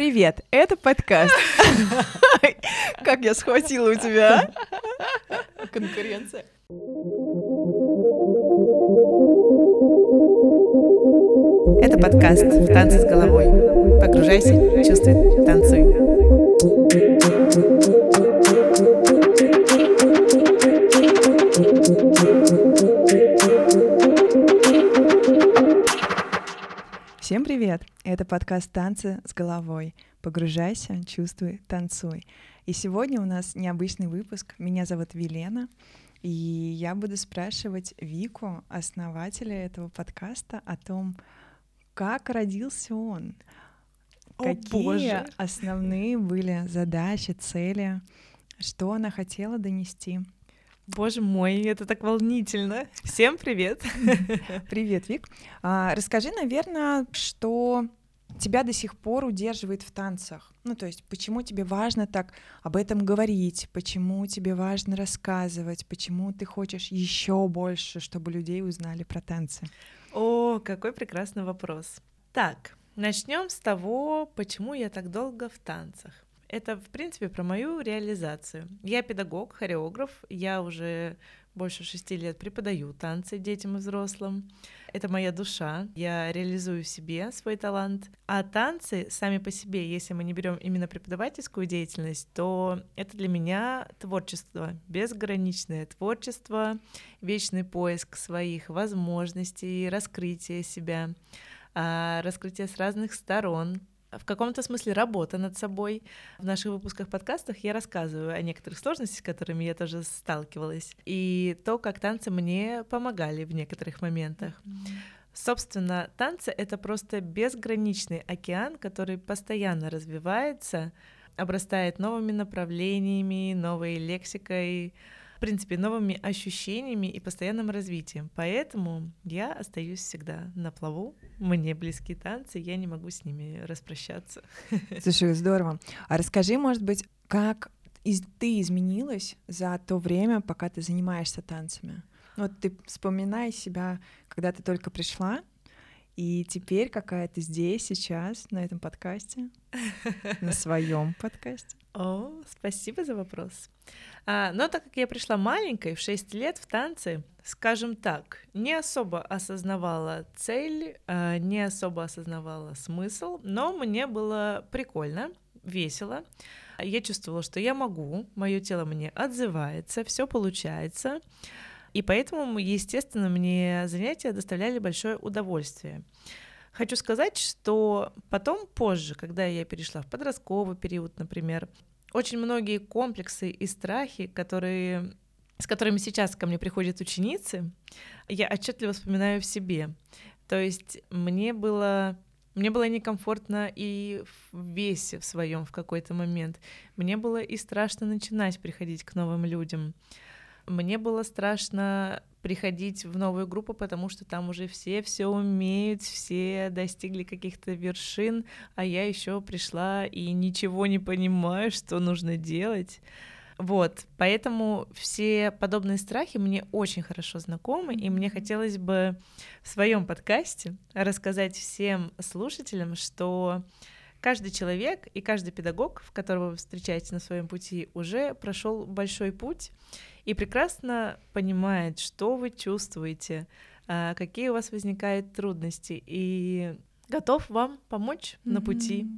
Привет, это подкаст. Как я схватила у тебя. а? Конкуренция. Это подкаст «В танце с головой». Погружайся, чувствуй, танцуй. Это подкаст «Танцы с головой». Погружайся, чувствуй, танцуй. И сегодня у нас необычный выпуск. Меня зовут Велена, и я буду спрашивать Вику, основателя этого подкаста, о том, как родился он, О, какие боже. основные были задачи, цели, что она хотела донести. Боже мой, это так волнительно. Всем привет. Привет, Вик. А, расскажи, наверное, что тебя до сих пор удерживает в танцах. Ну, то есть, почему тебе важно так об этом говорить, почему тебе важно рассказывать, почему ты хочешь еще больше, чтобы людей узнали про танцы. О, какой прекрасный вопрос. Так, начнем с того, почему я так долго в танцах. Это, в принципе, про мою реализацию. Я педагог, хореограф, я уже больше шести лет преподаю танцы детям и взрослым. Это моя душа, я реализую в себе свой талант. А танцы сами по себе, если мы не берем именно преподавательскую деятельность, то это для меня творчество, безграничное творчество, вечный поиск своих возможностей, раскрытие себя, а, раскрытие с разных сторон, в каком-то смысле работа над собой. В наших выпусках подкастах я рассказываю о некоторых сложностях, с которыми я тоже сталкивалась, и то, как танцы мне помогали в некоторых моментах. Собственно, танцы — это просто безграничный океан, который постоянно развивается, обрастает новыми направлениями, новой лексикой, в принципе, новыми ощущениями и постоянным развитием. Поэтому я остаюсь всегда на плаву. Мне близки танцы, я не могу с ними распрощаться. Слушай, здорово. А расскажи, может быть, как из- ты изменилась за то время, пока ты занимаешься танцами? Вот ты вспоминай себя, когда ты только пришла, и теперь какая ты здесь, сейчас, на этом подкасте, на своем подкасте. О, спасибо за вопрос. А, но так как я пришла маленькой, в 6 лет в танцы, скажем так, не особо осознавала цель, а, не особо осознавала смысл, но мне было прикольно, весело. Я чувствовала, что я могу, мое тело мне отзывается, все получается. И поэтому, естественно, мне занятия доставляли большое удовольствие. Хочу сказать, что потом, позже, когда я перешла в подростковый период, например, очень многие комплексы и страхи, которые, с которыми сейчас ко мне приходят ученицы, я отчетливо вспоминаю в себе. То есть мне было мне было некомфортно и в весе в своем в какой-то момент. Мне было и страшно начинать приходить к новым людям. Мне было страшно приходить в новую группу, потому что там уже все все умеют, все достигли каких-то вершин, а я еще пришла и ничего не понимаю, что нужно делать. Вот, поэтому все подобные страхи мне очень хорошо знакомы, и мне хотелось бы в своем подкасте рассказать всем слушателям, что каждый человек и каждый педагог, в которого вы встречаете на своем пути, уже прошел большой путь и прекрасно понимает, что вы чувствуете, а, какие у вас возникают трудности, и готов вам помочь на пути.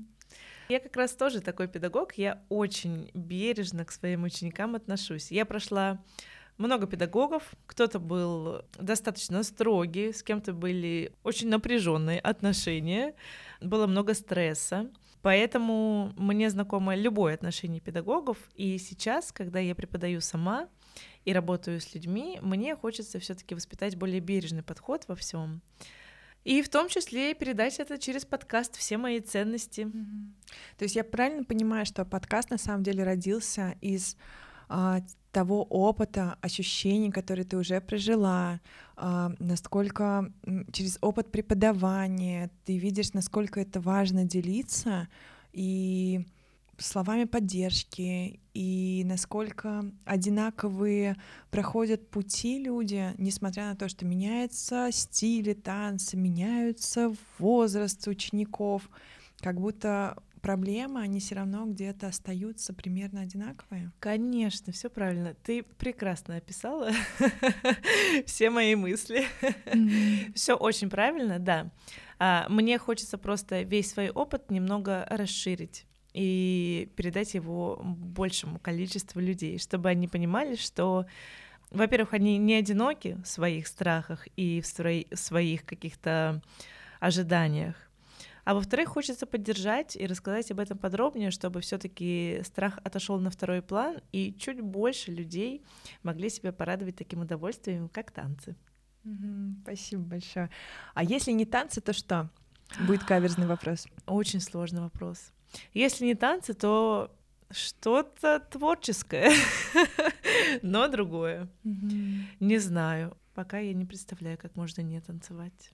Я как раз тоже такой педагог, я очень бережно к своим ученикам отношусь. Я прошла много педагогов, кто-то был достаточно строгий, с кем-то были очень напряженные отношения, было много стресса. Поэтому мне знакомо любое отношение педагогов, и сейчас, когда я преподаю сама и работаю с людьми, мне хочется все-таки воспитать более бережный подход во всем. И в том числе передать это через подкаст все мои ценности. То есть я правильно понимаю, что подкаст на самом деле родился из а, того опыта, ощущений, которые ты уже прожила, а, насколько через опыт преподавания ты видишь, насколько это важно делиться и словами поддержки, и насколько одинаковые проходят пути люди, несмотря на то, что меняются стили танца, меняются возраст учеников, как будто проблемы, они все равно где-то остаются примерно одинаковые? Конечно, все правильно. Ты прекрасно описала все мои мысли. Все очень правильно, да. А, мне хочется просто весь свой опыт немного расширить и передать его большему количеству людей, чтобы они понимали, что, во-первых, они не одиноки в своих страхах и в, в своих каких-то ожиданиях, а во-вторых, хочется поддержать и рассказать об этом подробнее, чтобы все-таки страх отошел на второй план, и чуть больше людей могли себя порадовать таким удовольствием, как танцы. спасибо большое. А если не танцы, то что? Будет каверзный вопрос. Очень сложный вопрос. Если не танцы, то что-то творческое, но другое. Не знаю. Пока я не представляю, как можно не танцевать.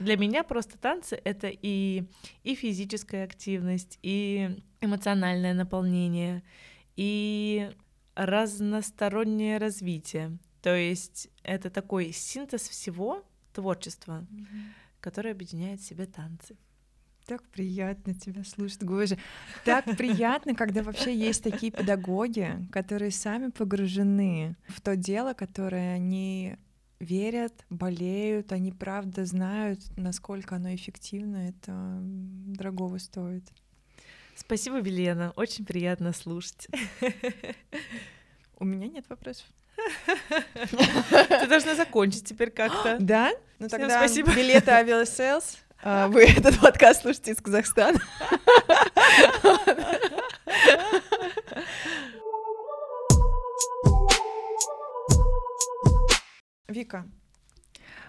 Для меня просто танцы это и, и физическая активность, и эмоциональное наполнение, и разностороннее развитие. То есть это такой синтез всего творчества, угу. которое объединяет в себе танцы. Так приятно тебя слушать, Гожа. Так приятно, когда вообще есть такие педагоги, которые сами погружены в то дело, которое они верят, болеют, они правда знают, насколько оно эффективно, это дорогого стоит. Спасибо, Велена, очень приятно слушать. У меня нет вопросов. Ты должна закончить теперь как-то. Да? Ну тогда спасибо. билеты Aviasales. А, вы этот подкаст слушаете из Казахстана. Вика,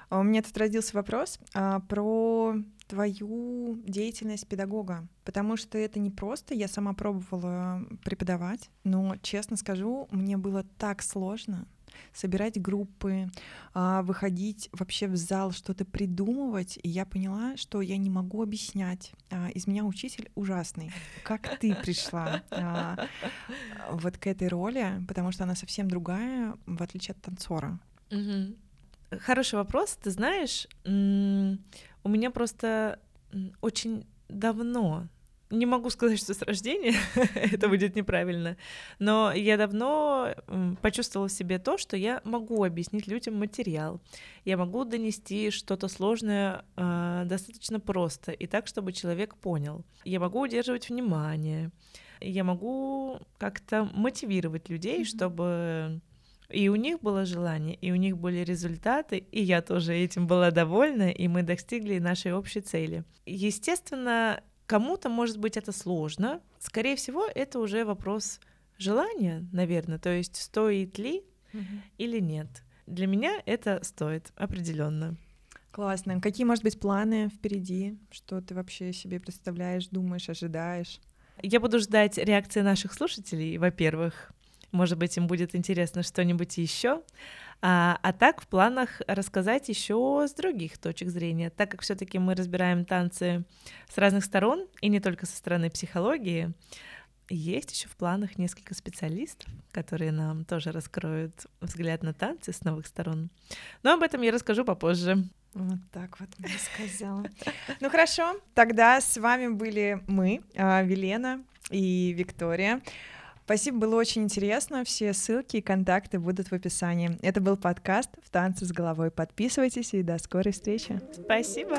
а у меня тут родился вопрос а, про твою деятельность педагога, потому что это не просто, я сама пробовала преподавать, но, честно скажу, мне было так сложно собирать группы, а, выходить вообще в зал, что-то придумывать, и я поняла, что я не могу объяснять. А, из меня учитель ужасный. Как ты пришла а, вот к этой роли, потому что она совсем другая, в отличие от танцора. Хороший вопрос. Ты знаешь, у меня просто очень давно, не могу сказать, что с рождения, это будет неправильно, но я давно почувствовала в себе то, что я могу объяснить людям материал, я могу донести что-то сложное э, достаточно просто и так, чтобы человек понял. Я могу удерживать внимание, я могу как-то мотивировать людей, mm-hmm. чтобы и у них было желание, и у них были результаты, и я тоже этим была довольна, и мы достигли нашей общей цели. Естественно, кому-то, может быть, это сложно. Скорее всего, это уже вопрос желания, наверное, то есть стоит ли угу. или нет. Для меня это стоит определенно. Классно. Какие, может быть, планы впереди? Что ты вообще себе представляешь, думаешь, ожидаешь? Я буду ждать реакции наших слушателей, во-первых. Может быть, им будет интересно что-нибудь еще. А, а так в планах рассказать еще с других точек зрения, так как все-таки мы разбираем танцы с разных сторон и не только со стороны психологии. Есть еще в планах несколько специалистов, которые нам тоже раскроют взгляд на танцы с новых сторон. Но об этом я расскажу попозже. Вот так вот мне сказала. Ну хорошо, тогда с вами были мы, а, Велена и Виктория. Спасибо, было очень интересно. Все ссылки и контакты будут в описании. Это был подкаст «В танце с головой». Подписывайтесь и до скорой встречи. Спасибо.